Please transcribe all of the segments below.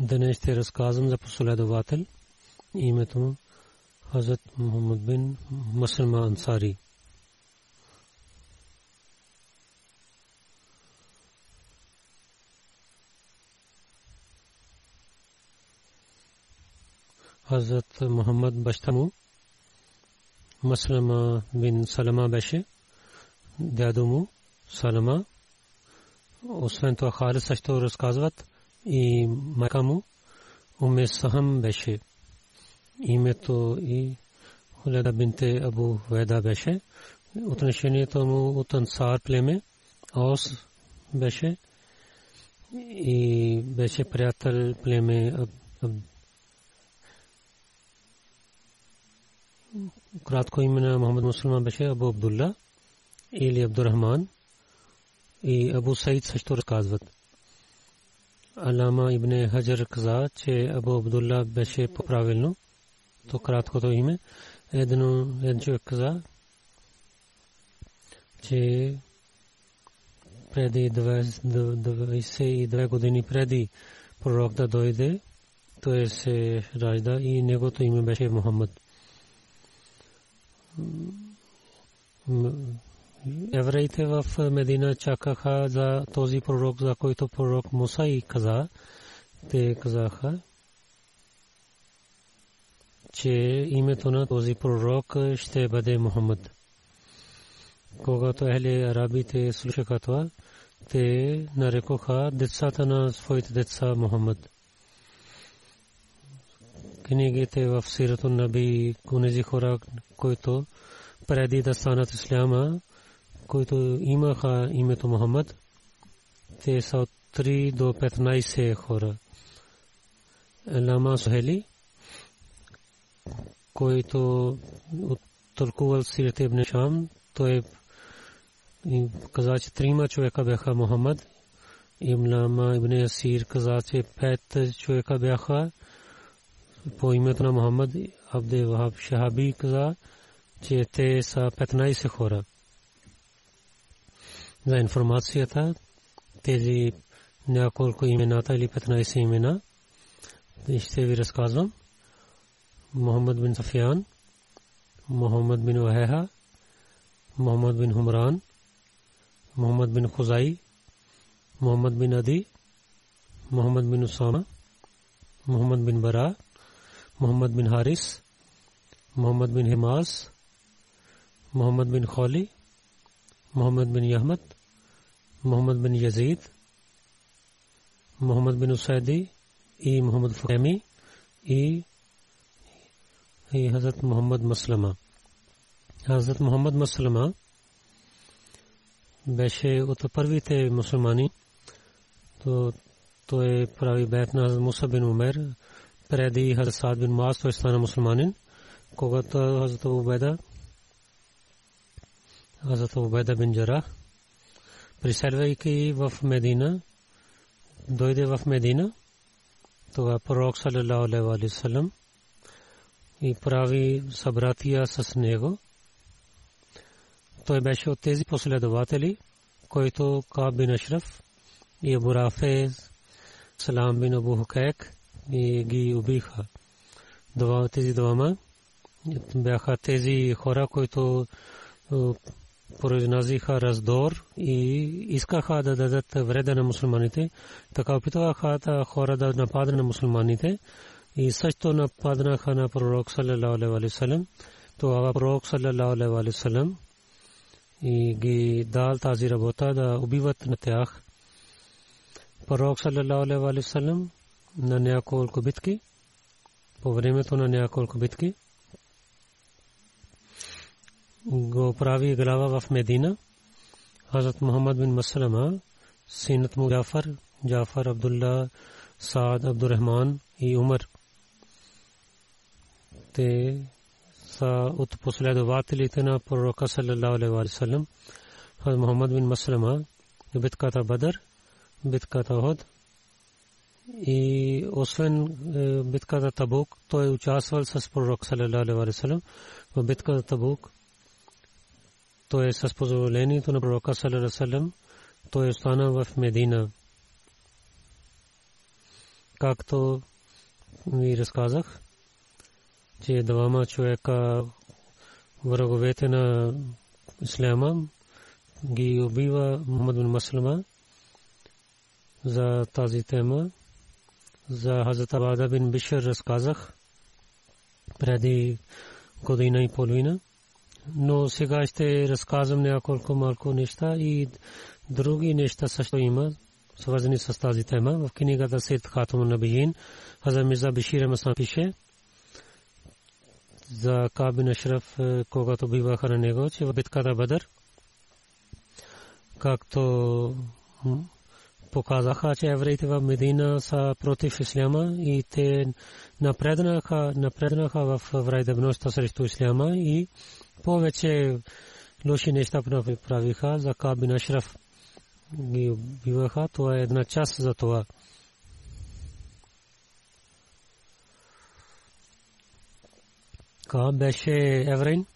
Днес ще разказвам за последовател. Името му Хазрат Мухаммад бин Маслама Ансари. Хазрат Мухаммад баща му Маслама бин Салама беше. Дядо му Салама. Освен това Халид също разказват и майка му Уме Сахам беше. Името и Хуледа бинте Абу Веда беше. Отношението му от Ансар племе Ос беше и беше приятел племе кратко име на Мухаммад Мусулман беше Абу Абдулла или Абдурахман и Абу Саид също разказват. Алама ибн Хаджар каза, че Абу Абдулла беше по-правилно. То краткото име. Едно, един човек каза, че преди 22 години преди пророк да дойде, той се ражда и негото име беше Мухаммад. Евреите в Медина чакаха за този пророк, за който пророк Муса и каза. Те казаха, че името на този пророк ще бъде Мухаммад. Когато ехли арабите слушаха това, те нарекоха децата на своите деца Мухаммад. Книгите в Сирато Наби, унези хора, които преди да станат исляма, които имаха името Мухаммад, те са от 3 до 15 хора. Лама Сухели, който тълкувал Сират Ибн Шам, той каза, че трима човека бяха Мухаммад. Имлама Ибн Асир каза, че пет човека бяха по името на Мухаммад. Абде Вахаб Шахаби каза, че те са 15 хора. За информацията, тези няколко имената или 15 имена, ще ви разказвам. Мухаммад бин Сафиян, Мухаммад бин Вахеха, Мухаммад бин Хумран, Мухаммад бин Хузай, Мухаммад бин Ади, Мухаммад бин Усама, Мухаммад бин Бара, Мухаммад бин Харис, Мухаммад бин Химас, Мухаммад бин Холи, Мухаммад бин Яхмад, Мухаммад бин Язид, Мухаммад бин Усайди и Мухаммад Фахеми и Хазрат Мухаммад Маслама. Хазрат Мухаммад Маслама беше от първите мусулмани. То той прави бед на Муса бин Умер. Преди Хазрат бин Муаз той стана мусулманин. Когато Хазрат Убеда Хазрат Убеда бин Джарах преселвайки в Медина, дойде в Медина, това пророк саллалаху алейхи вассалам и прави събратия с него. Той беше от тези последователи, който Каб бин Ашраф и Абу Рафе, Салам бин Абу Хукайк и ги убиха. Това тези двама бяха тези хора, които произназиха раздор и искаха да дадат вреда на мусулманите. Така опитваха хора да нападат на мусулманите и също нападнаха на пророк саллалаху алейхи вассалам. Това пророк саллалаху алейхи вассалам и ги дал тази работа да убиват на тях. Пророк саллалаху алейхи вассалам на няколко битки по времето на няколко битки го прави глава в Медина. Хазрат Мухаммад бин Маслама, синът му Джафар, Джафар Абдулла, Саад Абдурахман и Умар. Те са от последователите на пророка саллалаху алейхи ва саллям. Хазрат Мухаммад бин Маслама, битката Бадър, битката Оход и освен битката Табук, той участвал с пророк саллалаху алейхи ва саллям в битката Табук той е с позволението на пророка саллалаху той остана в Медина. Както ви разказах, че двама човека враговете на Исляма ги убива Мухаммад бин Маслама за тази тема. За Хазрат Абада бин Бишр разказах преди година и половина но сега ще разказвам няколко малко неща и други неща също има, свързани с тази тема. В книгата Сид Хатум на Бихин, Хазар Мирза Бишир Масан пише за Кабин Ашраф, е, когато биваха на него, че в битката Бадър, както показаха, че евреите в Медина са против исляма и те напреднаха, напреднаха в врайдебността срещу исляма и повече лоши неща правиха за Кабин Ашраф. Ги убиваха. Това е една част за това. Каб беше еврейн,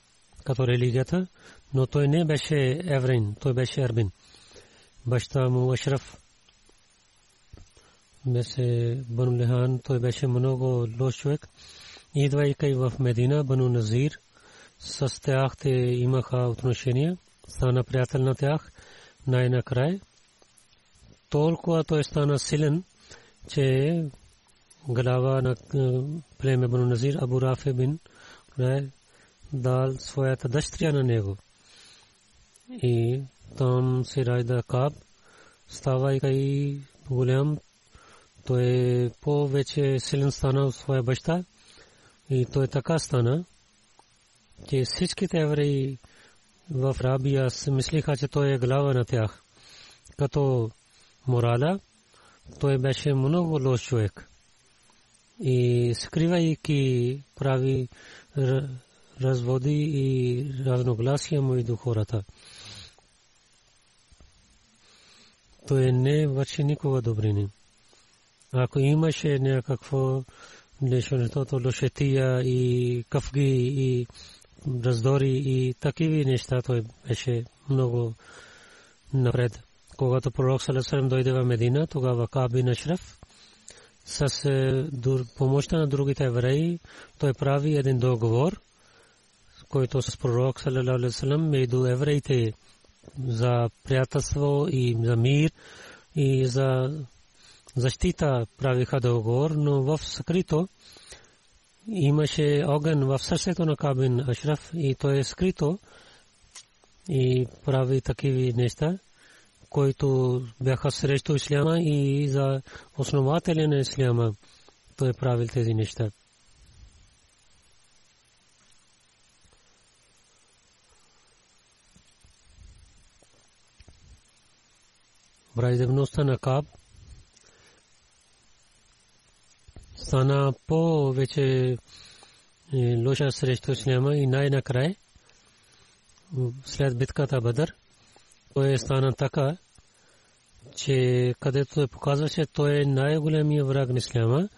като религията, но той не беше еврейн, той беше арбин. Баща му Ашраф беше Бану Лихан, той беше много лош човек. Идвайки в Медина, Бану Назир – с тях те имаха отношения, стана приятел на тях най-накрая. Толкова той стана силен, че глава на е, племе Бану Назир Абу Рафе бин дал своята дъщеря на него. И там се ражда Каб, става и голям, той е повече силен стана от своя баща и той така стана, че всичките евреи в Рабия мислиха, че той е глава на тях. Като морала, той беше много лош човек. И скривайки прави разводи и разногласия между хората. Той не върши никога добрини. Ако имаше някакво нещо, то лошетия и кафги и раздори и такива неща той беше много напред. Когато пророк Салесалем дойде в Медина, тогава Каби Нашраф с е, помощта на другите евреи, той прави един договор, който с пророк Салесалем между евреите за приятелство и за мир и за защита правиха договор, но в скрито имаше огън в сърцето на Кабин Ашраф и той е скрито и прави такива неща, които бяха срещу исляма и за основателя на исляма той правил тези неща. враждебността на Каб стана повече лоша срещу Исляма и най-накрая след битката Бадър той стана така, че където той показваше, той е най-големия враг на Исляма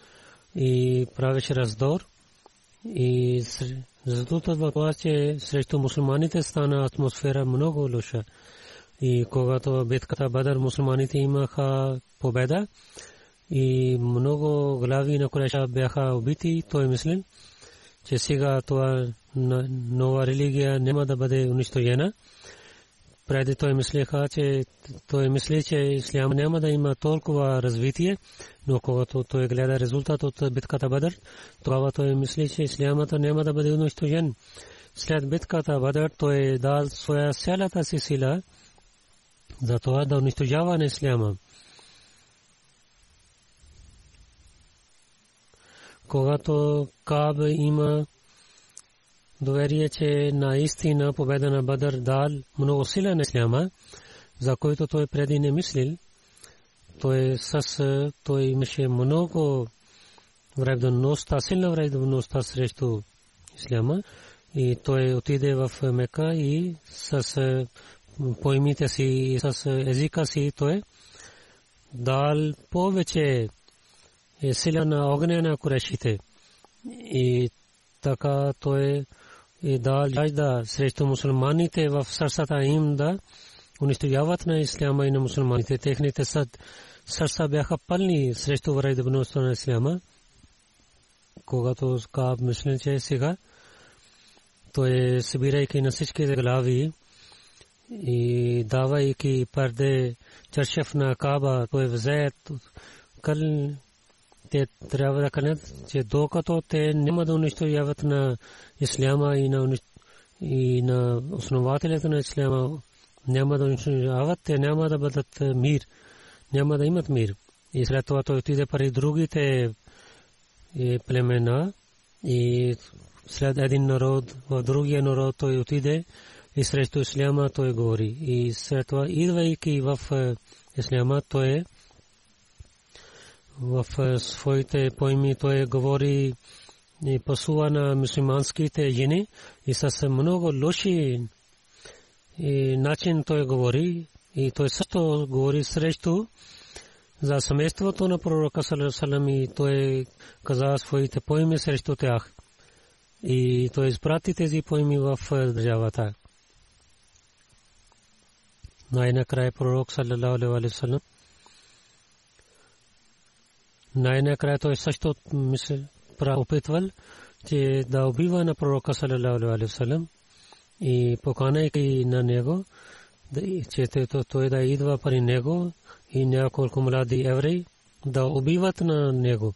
и правеше раздор и защото това, че срещу мусулманите стана атмосфера много лоша. И когато битката Бадър мусулманите имаха победа и много глави на Куреша бяха убити, той мислил, че сега това нова религия няма да бъде унищожена. Преди той мислеха, че той мисли, че ислям няма да има толкова развитие, но когато той гледа резултат от битката Бадър, тогава той мисли, че ислямата няма да бъде унищожен. След битката Бадър той дал своя цялата си сила за това да унищожава на исляма. Когато Каб има доверие, че наистина победа на Бадър дал много сила на исляма, за който той преди не мислил, той с той имаше много враждебността, силна враждебността срещу исляма и той отиде в Мека и с поимите си с езика си той дал повече сила на огня на курешите и така той и дал жажда срещу мусулманите в сърцата им да унищожават на исляма и на мусулманите. Техните сърца бяха пълни срещу враждебността на исляма. Когато Кааб мисли, че сега той събирайки на всичките глави и давайки парде чаршев на Каба, той взе къл те трябва да кажат, че докато те няма да унищожават на исляма и на, и на основателите на исляма, няма да унищожават, те няма да бъдат мир, няма да имат мир. И след това той отиде пари другите племена и след един народ, в другия народ той отиде и срещу исляма той говори. И след това, идвайки в исляма, той в своите поеми той говори и пасува на мусулманските жени и с много лоши и начин той говори и той също говори срещу за семейството на пророка Салам и той каза своите поеми срещу тях. И той изпрати тези поеми в държавата. Най-накрая пророк салlam най-накрая той също опитвал, че да убива на пророка салалаху и поканайки на него, идва при него и няколко да убиват на него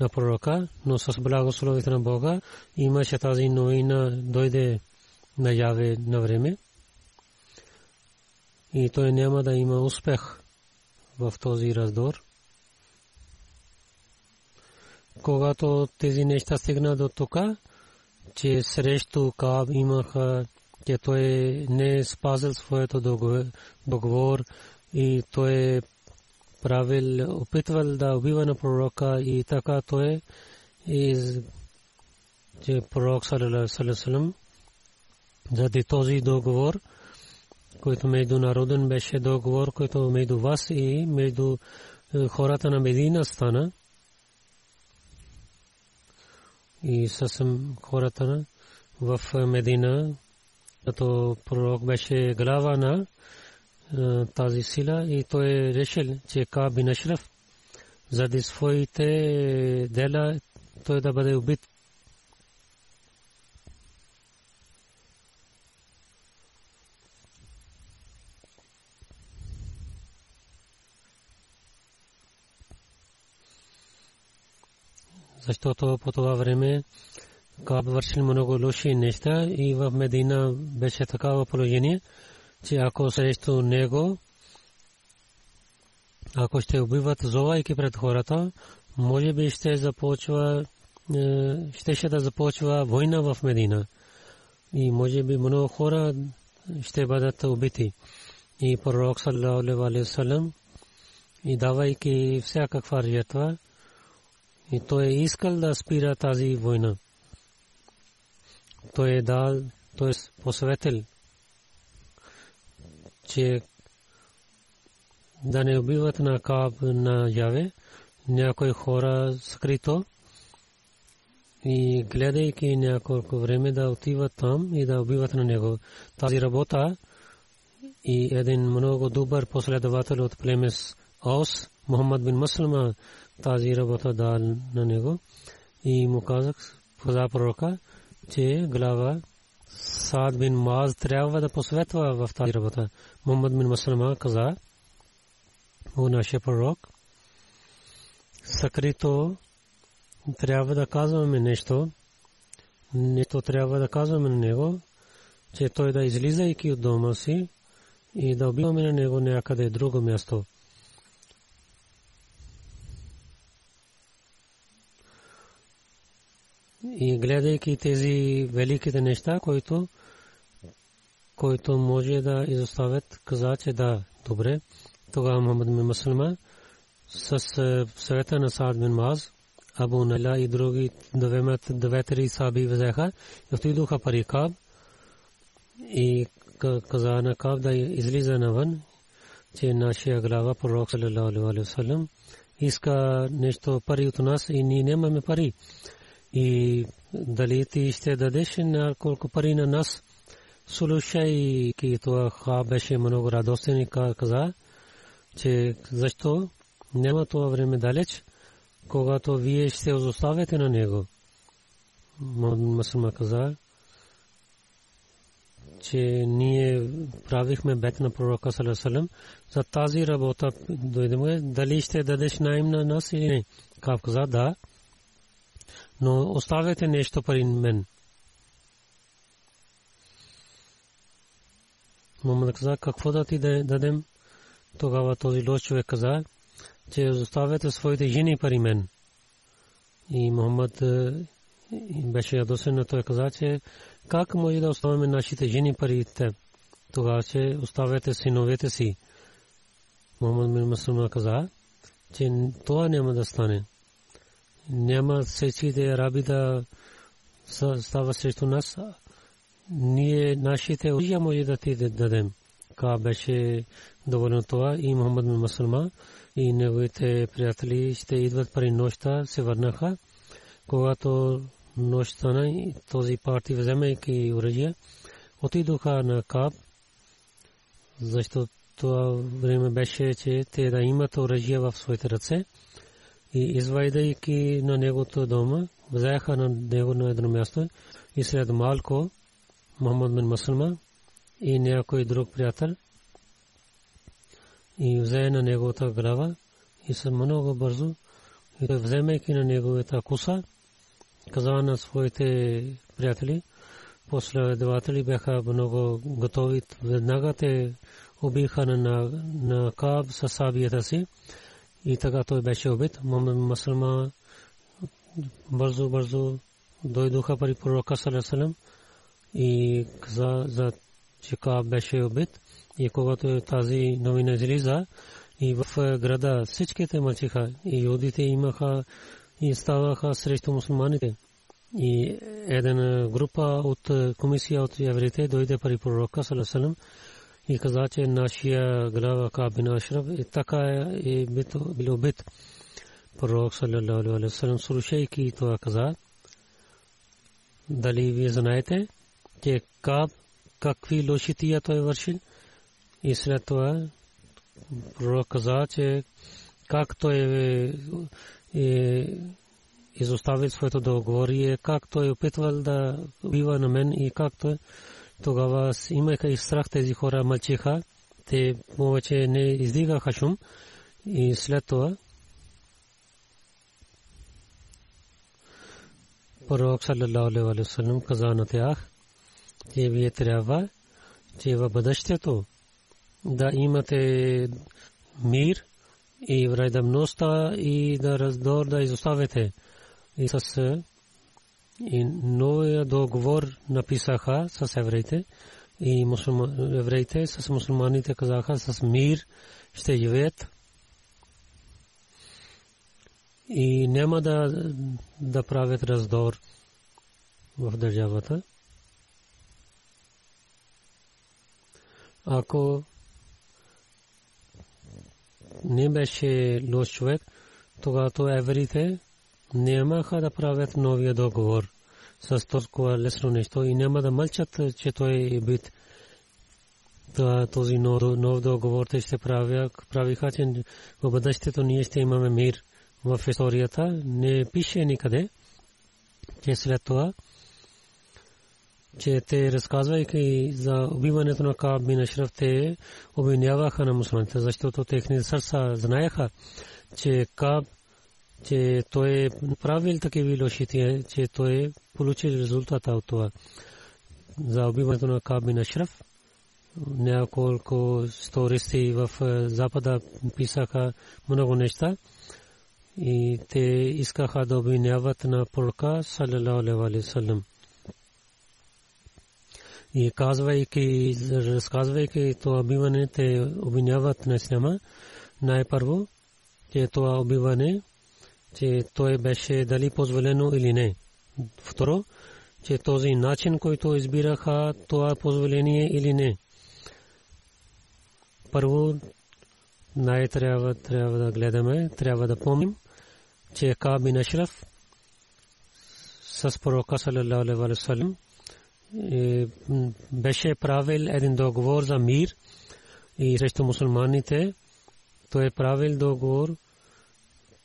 на пророка, но с благословите на Бога имаше тази новина дойде наяве на време. И той няма да има успех в този раздор когато тези неща стигна до тук, че срещу Каб имаха, че той не е спазил своето договор и той е правил, опитвал да убива на пророка и така той е че пророк салалалалалалалам заради този договор, който между народен беше договор, който между вас и между хората на Медина стана, и съвсем хората в Медина, като пророк беше глава на тази сила и той решил, че Ка бин Ашраф заради своите дела той да бъде убит защото по това време Каб вършил много лоши неща и в Медина беше такава положение, че ако срещу него, ако ще убиват зовайки пред хората, може би ще започва, е, ще ще да започва война в Медина. И може би много хора ще бъдат убити. И пророк саллаху и давайки всякаква жертва и той е искал да спира тази война. Той е дал, той е посветил, че да не убиват на Каб на Яве някои хора скрито и гледайки няколко време да отиват там и да убиват на него. Тази работа и един много добър последовател от племес Ос, Мухаммад бин Маслама, тази работа дал на него и му казах за пророка, че глава Саад бин Маз трябва да посветва в тази работа. Мухаммад бин Маслама каза, о нашия пророк, съкрито трябва да казваме нещо, нито трябва да казваме на него, че той да излизайки от дома си и да убиваме на него някъде друго място. И гледайки тези великите неща, които, които може да изоставят, каза, че да, добре. Тогава Мухаммад бин Маслама с съвета на Саад бин Маз, Абу Наля и други деветери саби взеха и отидоха пари Каб и каза на Каб да излиза навън, че нашия глава пророк саллалаху алейхи васалам иска нещо пари от нас и ние нямаме пари. И дали ти ще дадеш колко пари на нас, слушайки това ха беше много радостен и каза, че защо няма това време далеч, когато вие ще оставите на него. Масума каза, че ние правихме бет на пророка Салесалем за тази работа дойдеме, дали ще дадеш найм на нас или не. Кав каза, да, но оставете нещо пари мен. Мухаммад каза, какво да ти дадем? Тогава този лош човек каза, че оставете своите жени пари мен. И Мухаммад беше ядосен, той каза, че как може да оставяме нашите жени пари теб? Тогава, че оставете синовете си. Мухаммад мир каза, че това няма да стане. Няма всичките араби да става срещу нас. Ние нашите оръжия може да ти дадем. Ка беше доволен това и Мухаммад мир Масума и неговите приятели ще идват при нощта, се върнаха. Когато нощ стана, този парти вземайки оръжие, отидоха на Каб, защото това време беше, че те да имат оръжие в своите ръце и извайдайки на негото дома, взеха на него на едно място и след малко Мухаммад бин Масулма и някой друг приятел и взе на неговата глава и се много бързо и той вземайки на неговата куса, каза на своите приятели, последователи бяха много готови. Веднага те убиха на, на Каб със сабията си и така той беше убит. Масалма бързо, бързо дойдоха при пророка Салесалем и каза, за че Каб беше убит. И когато тази новина излиза, и в града всичките мъчиха и юдите имаха и ставаха срещу мусулманите. И една група от комисия от евреите дойде при пророка Салесалем и каза, че нашия глава Кабин Ашраф и така е бил убит. Пророк Салалалу Алейхи слушайки това каза, дали вие знаете, че Каб какви лошития той вършил и след това пророк каза, че как той е, е изоставил своето договорие, как той е опитвал да бива на мен и как той тогава имаха и страх тези хора мълчиха, те повече не издигаха шум и след това пророк саллалаху алейхи ва саллям каза на тях, че вие да имате мир и вредността и да раздор да. И с и новия договор написаха с евреите и евреите с мусулманите казаха с мир ще живеят и няма да, да правят раздор в държавата. Ако не беше лош човек, тогава еврите нямаха да правят новия договор с толкова лесно нещо и няма да мълчат, че той е бит. Този нов договор те ще правиха, че в бъдещето ние ще имаме мир в историята. Не пише никъде, че след това че те разказвайки за убиването на Кааб бин Ашраф, те обвиняваха на мусулманите, защото техните сърца знаеха, че Кааб, че той е правил такива лошити, че той е получил резултата от това. За убиването на Кааб бин Ашраф, няколко стористи в е, Запада писаха много неща и те искаха да обвиняват на пророка, салалаху алейhi салам и казвайки, разказвайки това те обвиняват на Ислама. Най-първо, че че той беше дали позволено или не. Второ, че този начин, който избираха, това е позволение или не. Първо, най-трябва трябва да гледаме, трябва да помним, че Каби Нашраф с пророка саллям е, е правил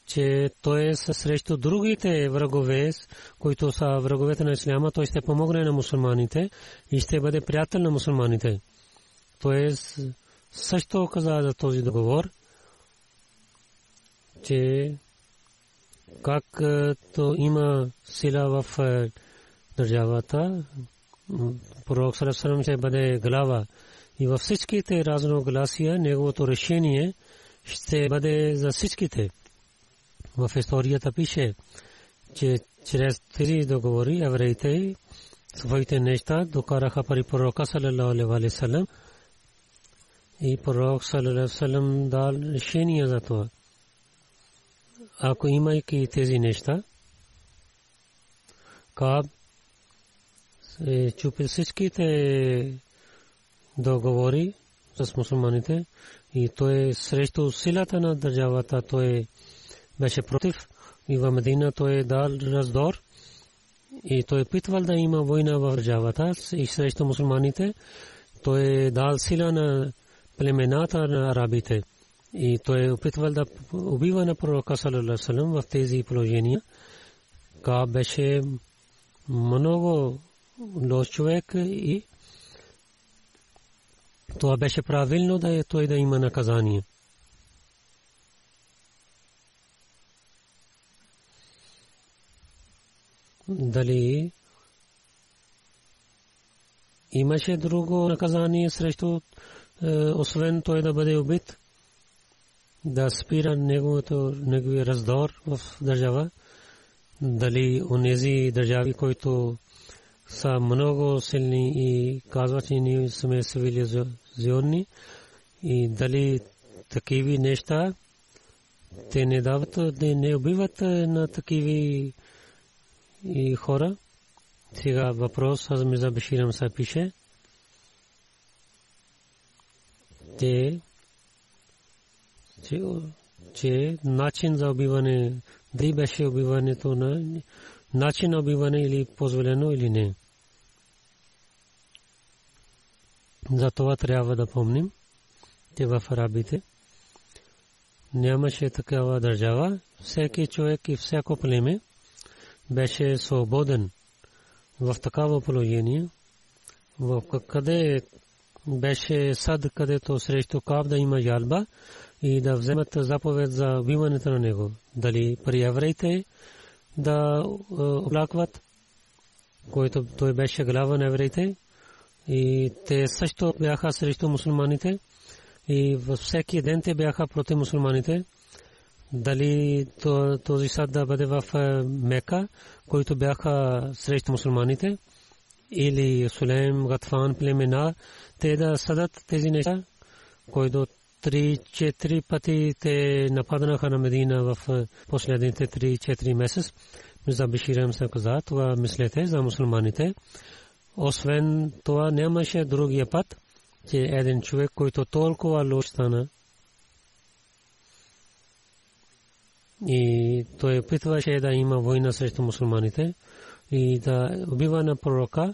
че той е срещу другите врагове, които са враговете на исляма, той ще помогне на мусулманите и ще бъде приятел на мусулманите. Той е също каза за този договор, че как то има сила в държавата, пророк Сарасарам ще бъде глава и във всичките разногласия неговото решение ще бъде за всичките. В историята пише, че чрез тези договори евреите своите неща докараха пари пророка салалаху алейhi салам и пророк салалаху салам дал решение за това. Ако имайки тези неща, Каб е чупил всичките договори с мусулманите и той е срещу силата на държавата, той беше против и в Медина той е дал раздор и той е питвал да има война в държавата и срещу мусулманите. Той е дал сила на племената на арабите и той е опитвал да убива на пророка салалалаху в тези положения. Ка беше много лош човек и това беше правилно да е той да има наказание. Дали имаше друго наказание срещу е, освен той да бъде убит, да спира неговото неговия раздор в държава, дали онези държави, които са много силни и казват, че ние сме цивилизационни и дали такиви неща те не дават, не, убиват на такиви и хора. Сега въпрос аз за Беширам са пише. Те че, че начин за убиване, дали беше убиването на начин на убиване или позволено или не. За това трябва да помним, че в арабите нямаше такава държава. Всеки човек и всяко племе беше свободен в такава положение, в къде беше сад, където срещу каб да има жалба и да вземат заповед за убиването на него. Дали при евреите да оплакват, който той беше глава на евреите и те също бяха срещу мусулманите и във всеки ден те бяха против мусулманите. Дали този сад да бъде в Мека, които бяха срещу мусулманите, или Сулейм, Гатфан, племена, те да съдат тези неща, които три-четири пъти те нападнаха на Медина в последните три-четири месец. Мирза Биширам се каза, това мислете за мусулманите. Освен това нямаше другия път, че един човек, който толкова лош стана, и той опитваше да има война срещу мусулманите и да убива на пророка